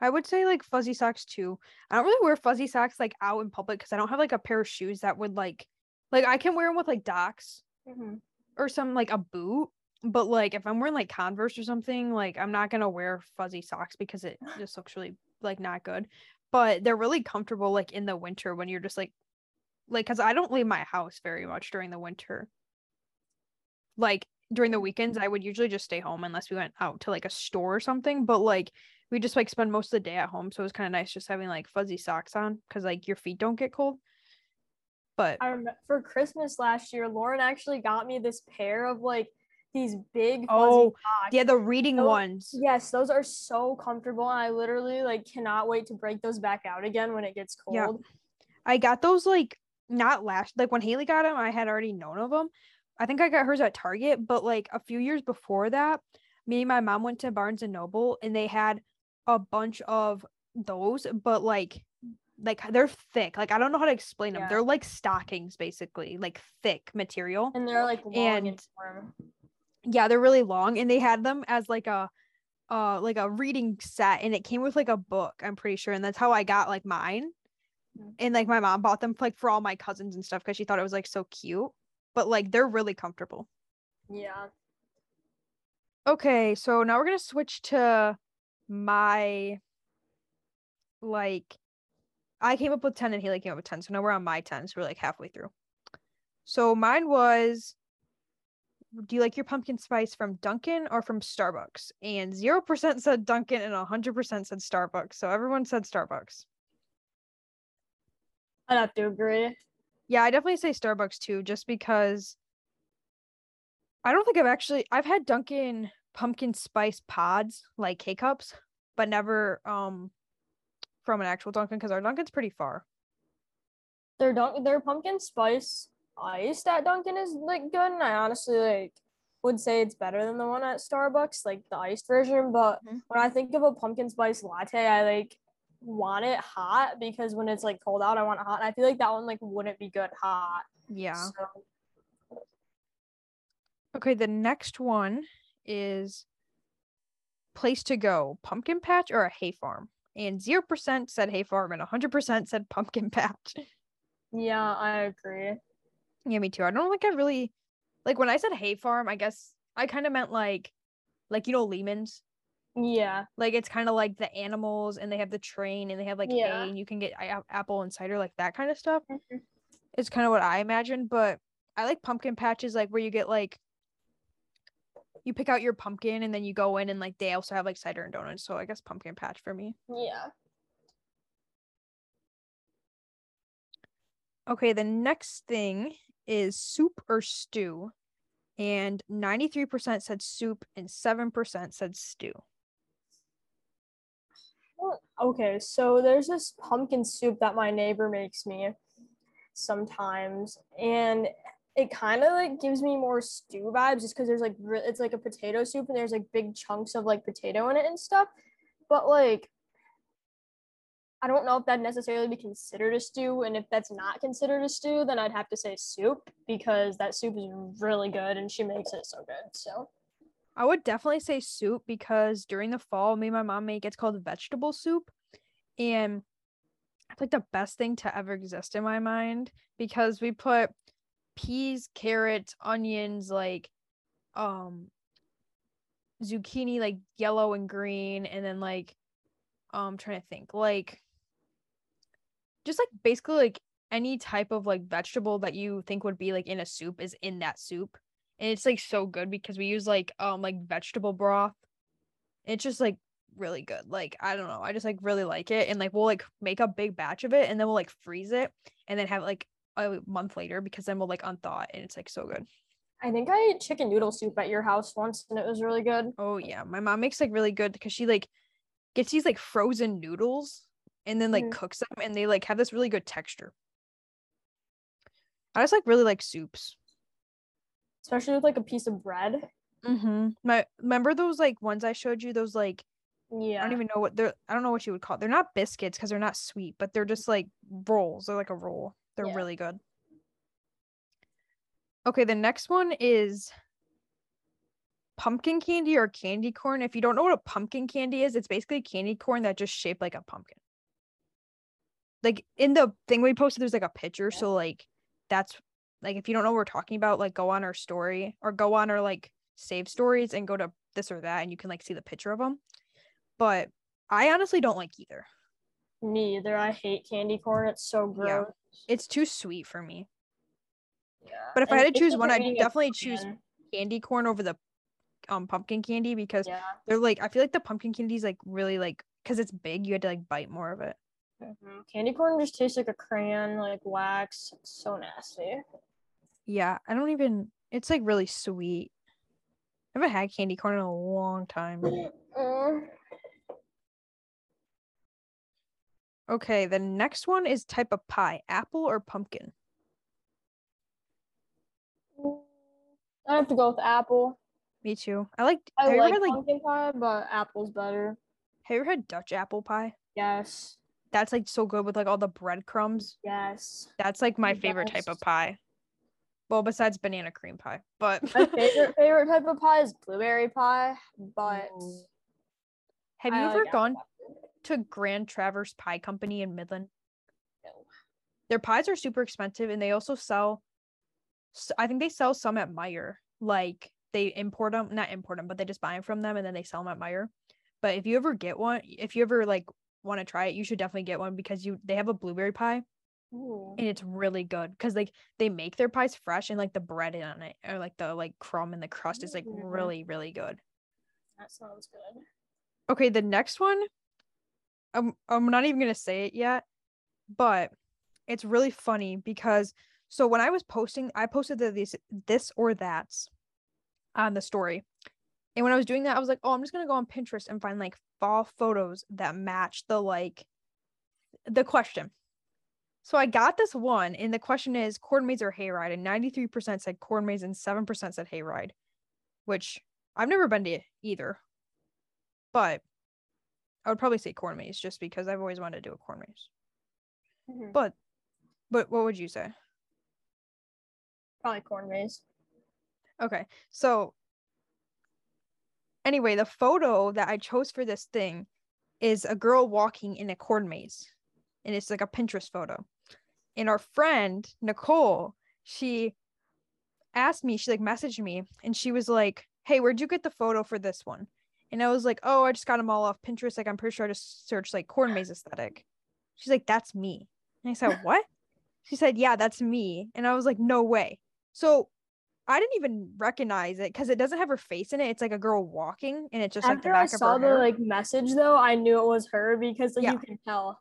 I would say like fuzzy socks too. I don't really wear fuzzy socks like out in public because I don't have like a pair of shoes that would like like I can wear them with like docs mm-hmm. or some like a boot, but like if I'm wearing like Converse or something, like I'm not gonna wear fuzzy socks because it just looks really like not good. But they're really comfortable like in the winter when you're just like like because I don't leave my house very much during the winter. Like during the mm. weekends, I would usually just stay home unless we went out to like a store or something. But like we just like spend most of the day at home, so it was kind of nice just having like fuzzy socks on because like your feet don't get cold. But I remember for Christmas last year, Lauren actually got me this pair of like these big fuzzy Oh, socks. yeah, the reading Those- ones. Yes, those are so comfortable. And I literally like cannot wait to break those back out again when it gets cold. Yeah. I got those like not last like when Haley got them, I had already known of them. I think I got hers at Target, but like a few years before that, me and my mom went to Barnes and Noble and they had a bunch of those, but like like they're thick. Like I don't know how to explain them. Yeah. They're like stockings basically, like thick material. And they're like long and, And- yeah, they're really long and they had them as like a uh like a reading set and it came with like a book, I'm pretty sure. And that's how I got like mine. Mm. And like my mom bought them like for all my cousins and stuff because she thought it was like so cute. But like they're really comfortable. Yeah. Okay, so now we're gonna switch to my like I came up with 10 and Haley came up with 10. So now we're on my 10. So we're like halfway through. So mine was do you like your pumpkin spice from Dunkin' or from Starbucks? And 0% said Dunkin' and 100% said Starbucks. So everyone said Starbucks. I'd have to agree. Yeah, I definitely say Starbucks too, just because I don't think I've actually I've had Dunkin' pumpkin spice pods, like K cups, but never um from an actual Dunkin' because our Dunkin's pretty far. Their dunk their pumpkin spice iced at Dunkin' is like good, and I honestly like would say it's better than the one at Starbucks, like the iced version. But Mhm. when I think of a pumpkin spice latte, I like want it hot because when it's like cold out, I want it hot. And I feel like that one like wouldn't be good hot. Yeah. So Okay, the next one is place to go, pumpkin patch or a hay farm. And 0% said hay farm and 100% said pumpkin patch. yeah, I agree. Yeah, me too. I don't think I really like when I said hay farm, I guess I kind of meant like like you know Leaman's. Yeah. Like it's kind of like the animals and they have the train and they have like Yeah. hay and you can get a- apple and cider like that kind of stuff. Mhm. It's kind of what I imagine, but I like pumpkin patches like where you get like you pick out your pumpkin and then you go in and like they also have like cider and donuts. So I guess pumpkin patch for me. Yeah. Okay, the next thing is soup or stew. And 93% said soup and 7% said stew. Okay, so there's this pumpkin soup that my neighbor makes me sometimes, and it kind of like gives me more stew vibes just because there's like it's like a potato soup and there's like big chunks of like potato in it and stuff. But like, I don't know if that necessarily be considered a stew, and if that's not considered a stew, then I'd have to say soup because that soup is really good and she makes it so good. So I would definitely say soup because during the fall, me and my mom make it's called vegetable soup. And it's like the best thing to ever exist in my mind because we put peas, carrots, onions, like um zucchini like yellow and green and then like um trying to think like just like basically like any type of like vegetable that you think would be like in a soup is in that soup and it's like so good because we use like um like vegetable broth it's just like really good like i don't know i just like really like it and like we'll like make a big batch of it and then we'll like freeze it and then have it like a month later because then we'll like unthaw it and it's like so good I think I ate chicken noodle soup at your house once and it was really good. oh yeah my mom makes like really good because she like gets these like frozen noodles and then like Mhm. cooks them and they like have this really good texture i just like really like soups especially with like a piece of bread. mm-hmm my remember those like ones i showed you those like Yeah. I don't even know what they're. I don't know what you would call. It. They're not biscuits because they're not sweet, but they're just like rolls. They're like a roll. They're Yeah. really good. Okay, the next one is pumpkin candy or candy corn. If you don't know what a pumpkin candy is, it's basically candy corn that just shaped like a pumpkin. Like in the thing we posted, there's like a picture. So like that's like if you don't know what we're talking about, like go on our story or go on our like save stories and go to this or that, and you can like see the picture of them. But I honestly don't like either. Me either. I hate candy corn. It's so gross. It's too sweet for me. Yeah. But if I had to choose one, I'd definitely choose candy corn over the um pumpkin candy because Yeah. they're like I feel like the pumpkin candy is like really like because it's big, you had to like bite more of it. Mhm. Candy corn just tastes like a crayon, like wax. It's so nasty. Yeah, I don't even. It's like really sweet. I haven't had candy corn in a long time. Okay, the next one is type of pie: apple or pumpkin. I have to go with apple. Me too. I like. I like had like? pumpkin pie, but apple's better. Have you ever had Dutch apple pie? Yes. That's like so good with like all the breadcrumbs. Yes. That's like my favorite type of pie. Well, besides banana cream pie, but My favorite favorite type of pie is blueberry pie, but have you ever gone to Grand Traverse Pie Company in Midland? No. Their pies are super expensive, and they also sell. I think they sell some at Meijer. Like they import them, not import them, but they just buy them from them, and then they sell them at Meijer. But if you ever get one, if you ever like want to try it, you should definitely get one because you they have a blueberry pie Ooh. and it's really good because like they make their pies fresh and like the bread on it or like the like crumb and the crust is like Mhm. really really good. That sounds good. Okay, the next one, I'm I'm not even gonna say it yet, but it's really funny because so when I was posting, I posted the this this or that's on the story, and when I was doing that, I was like, oh, I'm just gonna go on Pinterest and find like fall photos that match the like the question. So I got this one, and the question is corn maze or hayride, and 93% said corn maze and 7% said hayride, which I've never been to either, but I would probably say corn maze just because I've always wanted to do a corn maze. Mhm. But but what would you say? Probably corn maze. Okay. So anyway, the photo that I chose for this thing is a girl walking in a corn maze. And it's like a Pinterest photo. And our friend, Nicole, she asked me, she like messaged me and she was like, Hey, where'd you get the photo for this one? And I was like, Oh, I just got them all off Pinterest. Like, I'm pretty sure I just searched like corn maze aesthetic. She's like, That's me. And I said, What? She said, Yeah, that's me. And I was like, No way. So I didn't even recognize it because it doesn't have her face in it. It's like a girl walking and it's just like the back of her. After I saw the hair. like message though, I knew it was her because like Yeah. you can tell.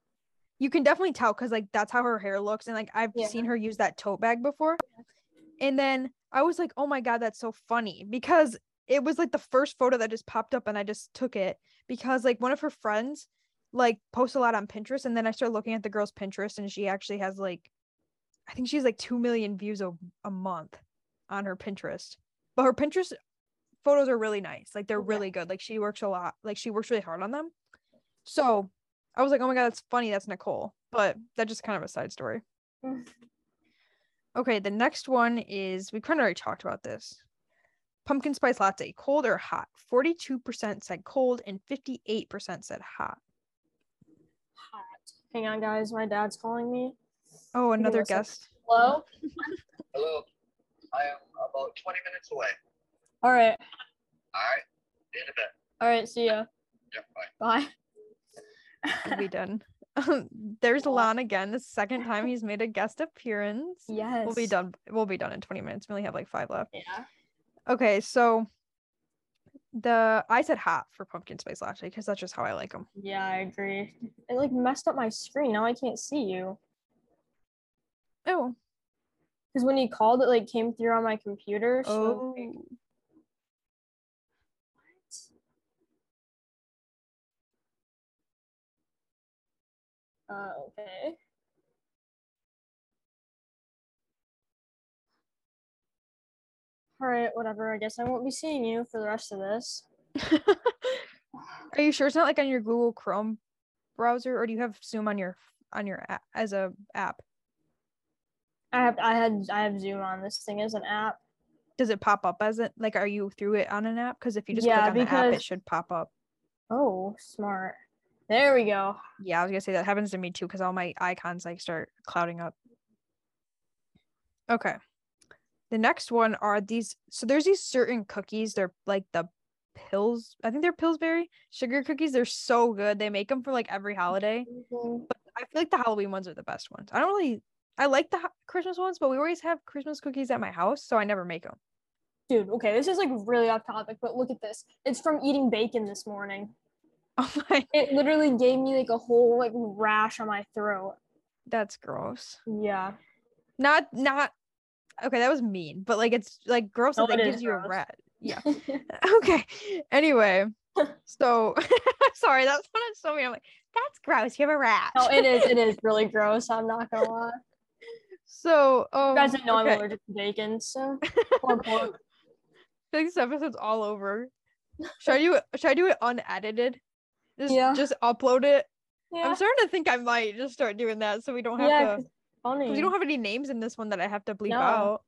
You can definitely tell because like that's how her hair looks and like i've Yeah. seen her use that tote bag before and then i was like oh my god that's so funny because it was like the first photo that just popped up and i just took it because like one of her friends like posts a lot on pinterest and then i started looking at the girl's pinterest and she actually has like i think she's like 2 million views a, a month on her pinterest but her pinterest photos are really nice like they're Yeah. really good like she works a lot like she works really hard on them so I was like, oh my god, that's funny. That's Nicole. But that's just kind of a side story. Okay, the next one is we kind of already talked about this. Pumpkin spice latte, cold or hot? 42% said cold and 58% said hot. Hot. Hang on, guys. My dad's calling me. Oh, another a sec. guest. Hello. Hello. I am about 20 minutes away. All right. All right. See you in a bit. All right. See ya. Yeah, bye. Bye. We'll be done. There's Aw. Lon again. The second time he's made a guest appearance. yes. We'll be done. We'll be done in 20 minutes. We only have like five left. Yeah. Okay, so the I said hot for pumpkin spice latte because that's just how I like them. Yeah, I agree. It like messed up my screen. Now I can't see you. Oh, Because when you called, it like came through on my computer. So oh. Uh, okay. All right, whatever. I guess I won't be seeing you for the rest of this. Are you sure it's not like on your Google Chrome browser, or do you have Zoom on your on your a- as a app? I have I had I have Zoom on this thing as an app. Does it pop up as it like? Are you through it on an app? Because if you just Yeah, click on the app, it should pop up. Oh, smart. There we go. Yeah, I was gonna say that happens to me too, because all my icons like start clouding up. Okay. The next one are these. So there's these certain cookies. They're like the pills. I think they're Pillsbury sugar cookies. They're so good. They make them for like every holiday. Mhm. I feel like the Halloween ones are the best ones. I don't really. I like the Christmas ones, but we always have Christmas cookies at my house, so I never make them. Dude, okay, this is like really off topic, but look at this. It's from eating bacon this morning. Oh my, It literally gave me like a whole like rash on my throat. that's gross. Yeah. Not not. Okay, that was mean, but like it's like gross No, that it gives you a gross. rat. Yeah. okay. Anyway, so sorry, that sounded so mean. I'm like, that's gross. You have a rat. no, it is. It is really gross. I'm not gonna lie. So, um, You guys didn't know okay. I'm allergic to bacon, so or pork. I think this episode's all over. Should I do it? Should I do it unedited? Just, Yeah. just upload it. Yeah. I'm starting to think I might just start doing that, so we don't have yeah, to. funny. We don't have any names in this one that I have to bleep No. out.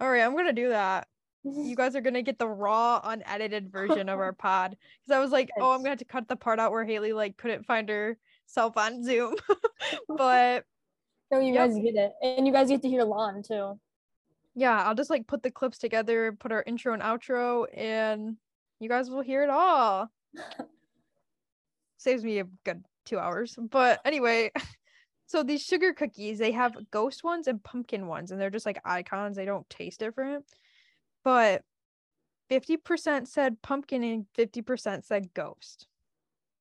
All right, I'm gonna do that. You guys are gonna get the raw, unedited version of our pod. Because I was like, oh, I'm gonna have to cut the part out where Haley like couldn't find herself on Zoom. but no, you Yep. guys get it, and you guys get to hear Lon too. yeah, I'll just like put the clips together, put our intro and outro, and you guys will hear it all. Saves me a good two hours. But anyway, so these sugar cookies, they have ghost ones and pumpkin ones, and they're just like icons. They don't taste different. But 50% said pumpkin and 50% said ghost.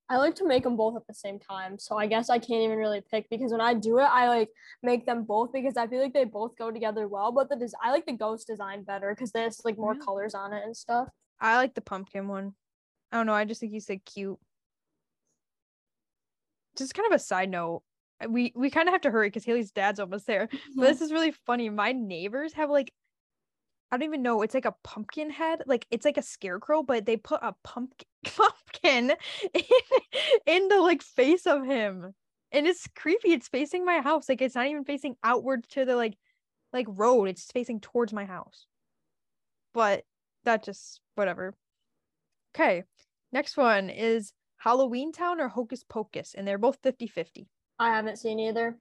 I like to make them both at the same time, so I guess I can't even really pick because when I do it, I like make them both because I feel like they both go together well. But the des- I like the ghost design better because there's like more Yeah. colors on it and stuff. I like the pumpkin one. I don't know. I just think he's like cute. Just kind of a side note. uh, We we kind of have to hurry because Haley's dad's almost there. But this is really funny. My neighbors have like I don't even know. It's like a pumpkin head. Like it's like a scarecrow, but they put a pumpkin pumpkin in, in the like face of him. And it's creepy. It's facing my house. Like it's not even facing outward to the like like road. It's facing towards my house. But that just whatever. Okay. Next one is Halloween Town or Hocus Pocus. And they're both 50-50. I haven't seen either.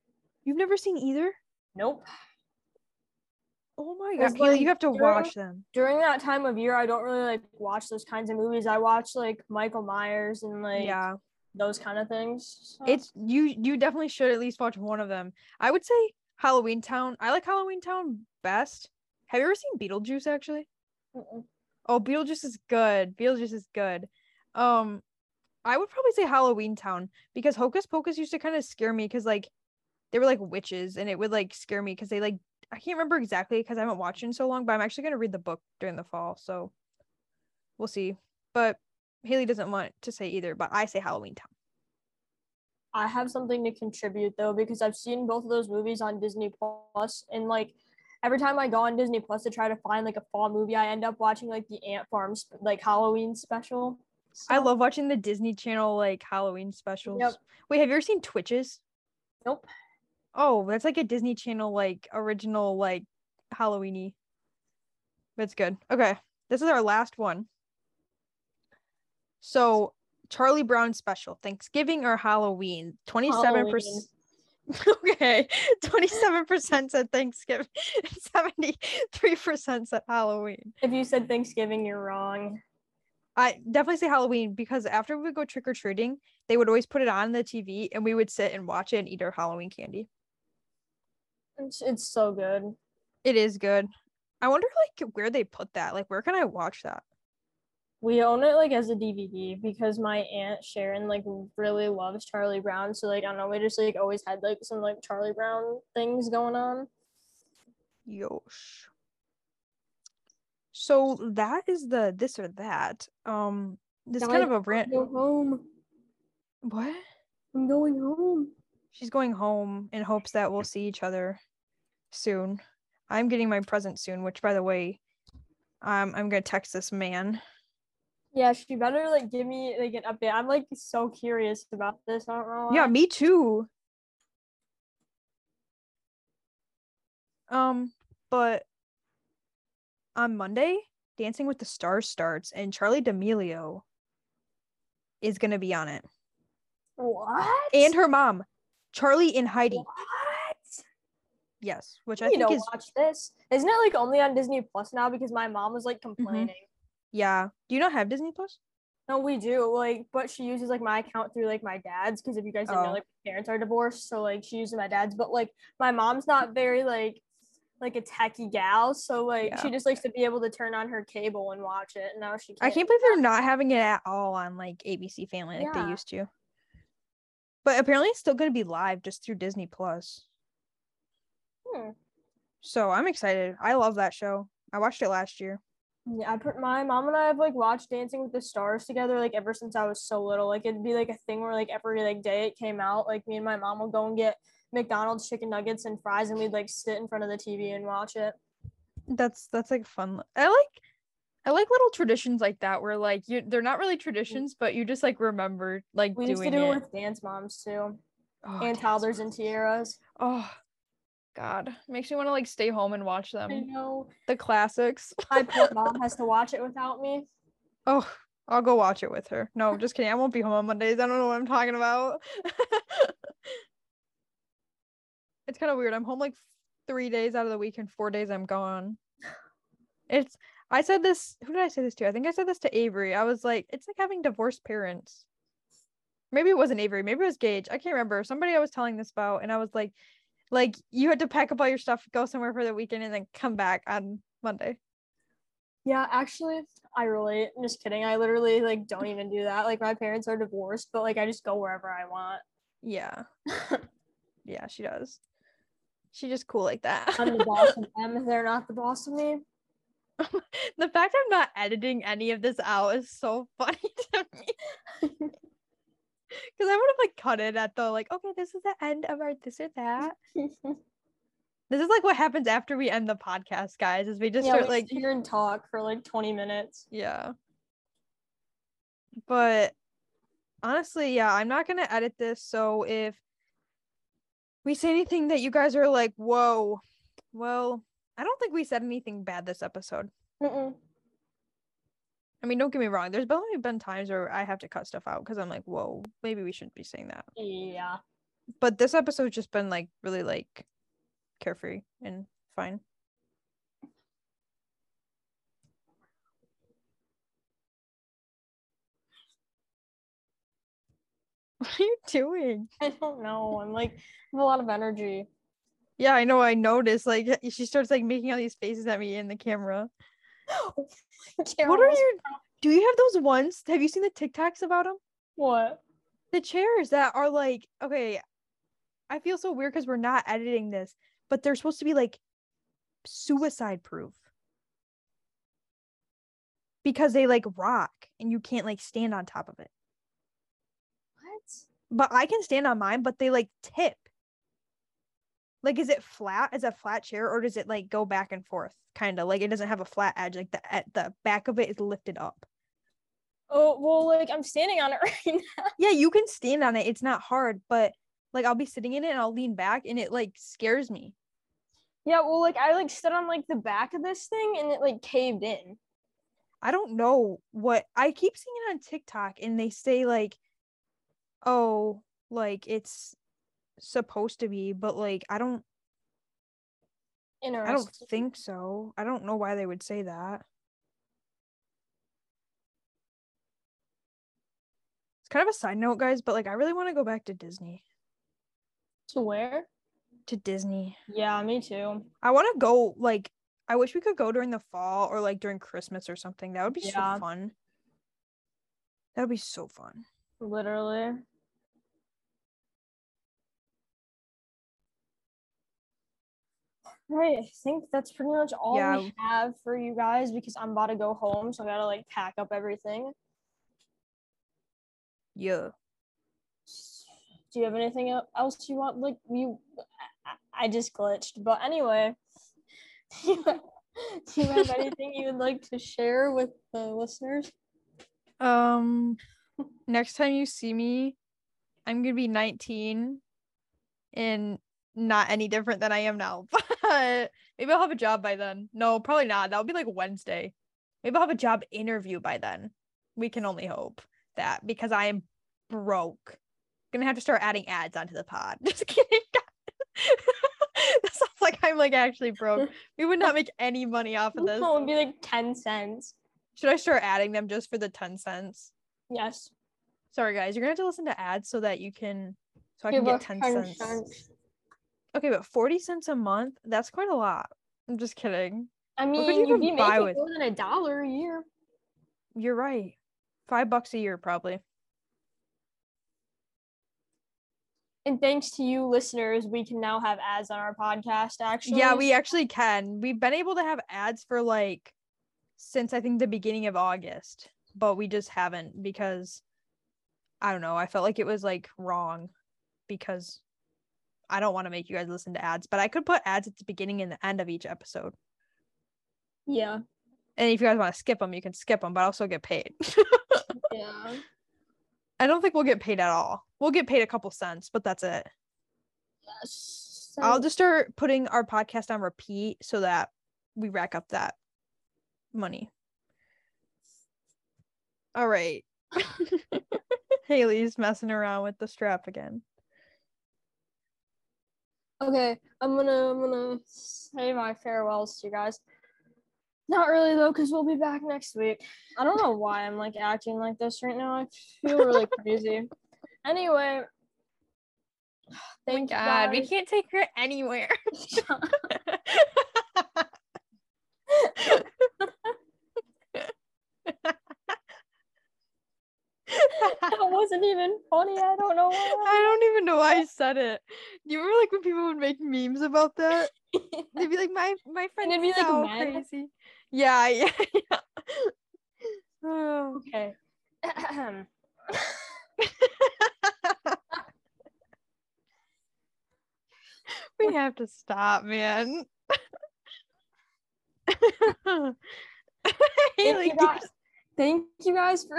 You've never seen either? Nope. Oh my god, like you have to during- watch them. During that time of year, I don't really like watch those kinds of movies. I watch like Michael Myers and like yeah, those kind of things. so- it's you. You definitely should at least watch one of them. I would say Halloween Town. I like Halloween Town best. Have you ever seen Beetlejuice? Actually, Mm-mm. oh, Beetlejuice is good. Beetlejuice is good. Um, I would probably say Halloween Town because Hocus Pocus used to kind of scare me because like they were like witches and it would like scare me because they like I can't remember exactly because I haven't watched in so long, but I'm actually gonna read the book during the fall, so we'll see. But Haley doesn't want to say either, but I say Halloween Town. I have something to contribute though because I've seen both of those movies on Disney Plus and like every time I go on Disney Plus to try to find like a fall movie, I end up watching like the Ant Farm like Halloween special. I love watching the Disney Channel like Halloween specials. Yep. Wait, have you ever seen Twitches? Nope. Oh, that's like a Disney Channel like original like Halloweeny. That's good. Okay, this is our last one. So Charlie Brown special, Thanksgiving or Halloween? Twenty-seven percent. Okay, twenty-seven percent said Thanksgiving, seventy-three percent said Halloween. If you said Thanksgiving, you're wrong. I definitely say Halloween because after we would go trick or treating, they would always put it on the TV and we would sit and watch it and eat our Halloween candy. It's, it's so good. It is good. I wonder like where they put that. Like where can I watch that? We own it like as a DVD because my aunt Sharon like really loves Charlie Brown. So like I don't know, we just like always had like some like Charlie Brown things going on. Yosh. So that is the this or that. Um this is kind Guys, of a rant. Go home. What? I'm going home. She's going home in hopes that we'll see each other soon. I'm getting my present soon, which by the way, um I'm gonna text this man. Yeah, she better like give me like an update. I'm like so curious about this. I don't know. Yeah, me too. Um, but on Monday, Dancing with the Stars starts, and Charli D'Amelio is gonna be on it, What? and her mom, Charli and Heidi. What? Yes, which I need think to is watch this. Isn't it like only on Disney Plus now? Because my mom was like Mm-hmm. complaining. yeah. Do you not have Disney Plus? No, we do. Like, but she uses like my account through like my dad's because if you guys didn't Oh. know, like my parents are divorced, so like she uses my dad's. But like my mom's not very like like a techie gal, so like Yeah. she just likes to be able to turn on her cable and watch it. And now she I can't. can't believe they're not having it at all on like ABC Family like they used to. But apparently, it's still gonna be live just through Disney Plus. Hmm. So I'm excited. I love that show. I watched it last year. Yeah, I put my mom and I have like watched Dancing with the Stars together like ever since I was so little. Like it'd be like a thing where like every like day it came out, like me and my mom would go and get McDonald's chicken nuggets and fries and we'd like sit in front of the TV and watch it. That's that's like fun. I like I like little traditions like that where like you they're not really traditions, but you just like remember like We doing used to do it. it with dance moms too. Oh, and toddlers and tiaras. Oh God, makes me want to like stay home and watch them. I know. The classics. My poor mom has to watch it without me. Oh, I'll go watch it with her. No, just kidding. I won't be home on Mondays. I don't know what I'm talking about. it's kind of weird. I'm home like three days out of the week, and four days I'm gone. It's. I said this. Who did I say this to? I think I said this to Avery. I was like, it's like having divorced parents. Maybe it wasn't Avery. Maybe it was Gage. I can't remember. Somebody I was telling this about, and I was like, like you had to pack up all your stuff, go somewhere for the weekend, and then come back on Monday. Yeah, actually, I relate. I'm just kidding. I literally like don't even do that. Like my parents are divorced, but like I just go wherever I want. Yeah. yeah, she does. She's just cool like that. I'm the boss of them if they're not the boss of me. the fact I'm not editing any of this out is so funny to me. Because I would have like cut it at the like, okay, this is the end of our this or that. This is like what happens after we end the podcast, guys, is we just yeah, start we like sit here and talk for like 20 minutes. Yeah. But honestly, yeah, I'm not gonna edit this. So if we say anything that you guys are like, whoa, well, I don't think we said anything bad this episode. Mm-mm. I mean, don't get me wrong. There's only been times where I have to cut stuff out because I'm like, whoa, maybe we shouldn't be saying that. Yeah. But this episode's just been like really like carefree and fine. What are you doing? I don't know. I'm like, I have a lot of energy. Yeah, I know. I noticed. Like she starts like making all these faces at me in the camera. Oh what are you? Do you have those ones? Have you seen the TikToks about them? What? The chairs that are like okay. I feel so weird because we're not editing this, but they're supposed to be like suicide proof because they like rock and you can't like stand on top of it. But I can stand on mine, but they like tip. Like, is it flat? Is it a flat chair, or does it like go back and forth? Kind of like it doesn't have a flat edge. Like the at the back of it is lifted up. Oh well, like I'm standing on it right now. Yeah, you can stand on it. It's not hard, but like I'll be sitting in it and I'll lean back and it like scares me. Yeah, well, like I like stood on like the back of this thing and it like caved in. I don't know what I keep seeing it on TikTok and they say like, oh, like it's supposed to be, but like I don't I don't think so. I don't know why they would say that. It's kind of a side note, guys, but like I really want to go back to Disney. to where? To Disney. Yeah, me too. I want to go like I wish we could go during the fall or like during Christmas or something. That would be Yeah. so fun. That would be so fun. Literally. Right, I think that's pretty much all Yeah. we have for you guys because I'm about to go home, so I gotta like pack up everything. Yeah. Do you have anything else you want? Like you, I- just glitched, but anyway, do you, have anything you would like to share with the listeners? Um next time you see me, I'm to be 19 and not any different than I am now. But maybe I'll have a job by then. No, probably not. That'll be like Wednesday. Maybe I'll have a job interview by then. We can only hope that because I am broke. Gonna have to start adding ads onto the pod. Just kidding. that sounds like I'm like actually broke. We would not make any money off of this. It would be like 10 cents. Should I start adding them just for the 10 cents? Yes. Sorry guys, you're gonna have to listen to ads so that you can so I Give can get 10 10 cents. cents. Okay, but 40 cents a month, that's quite a lot. I'm just kidding. I mean, you you'd be buy making with- more than a dollar a year. You're right. Five bucks a year, probably. And thanks to you listeners, we can now have ads on our podcast, actually. Yeah, we actually can. We've been able to have ads for like since I think the beginning of August, but we just haven't because I don't know. I felt like it was like wrong because I don't want to make you guys listen to ads, but I could put ads at the beginning and the end of each episode. Yeah. And if you guys want to skip them, you can skip them, but also get paid. Yeah. I don't think we'll get paid at all. We'll get paid a couple cents, but that's it. Yes. I'll just start putting our podcast on repeat so that we rack up that money. All right. Haley's messing around with the strap again. Okay, I'm gonna I'm gonna say my farewells to you guys. Not really though, because we'll be back next week. I don't know why I'm like acting like this right now. I feel really crazy. Anyway, thank God guys. can't take her anywhere. that wasn't even funny. I don't know I don't even know why I said it. You remember like when people would make memes about that? They'd be like, my my friend it'd be, like, crazy. Yeah, yeah, yeah. Oh. okay. we have to stop, man. thank, you guys, thank you guys for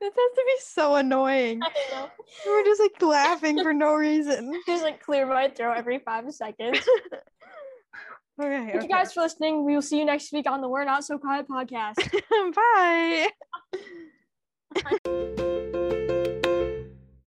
this has to be so annoying. I know. We're just like laughing for no reason. Just like clear my throat every five seconds. Okay, Thank you guys for listening. We will see you next week on the We're Not So Quiet podcast. okay. Bye.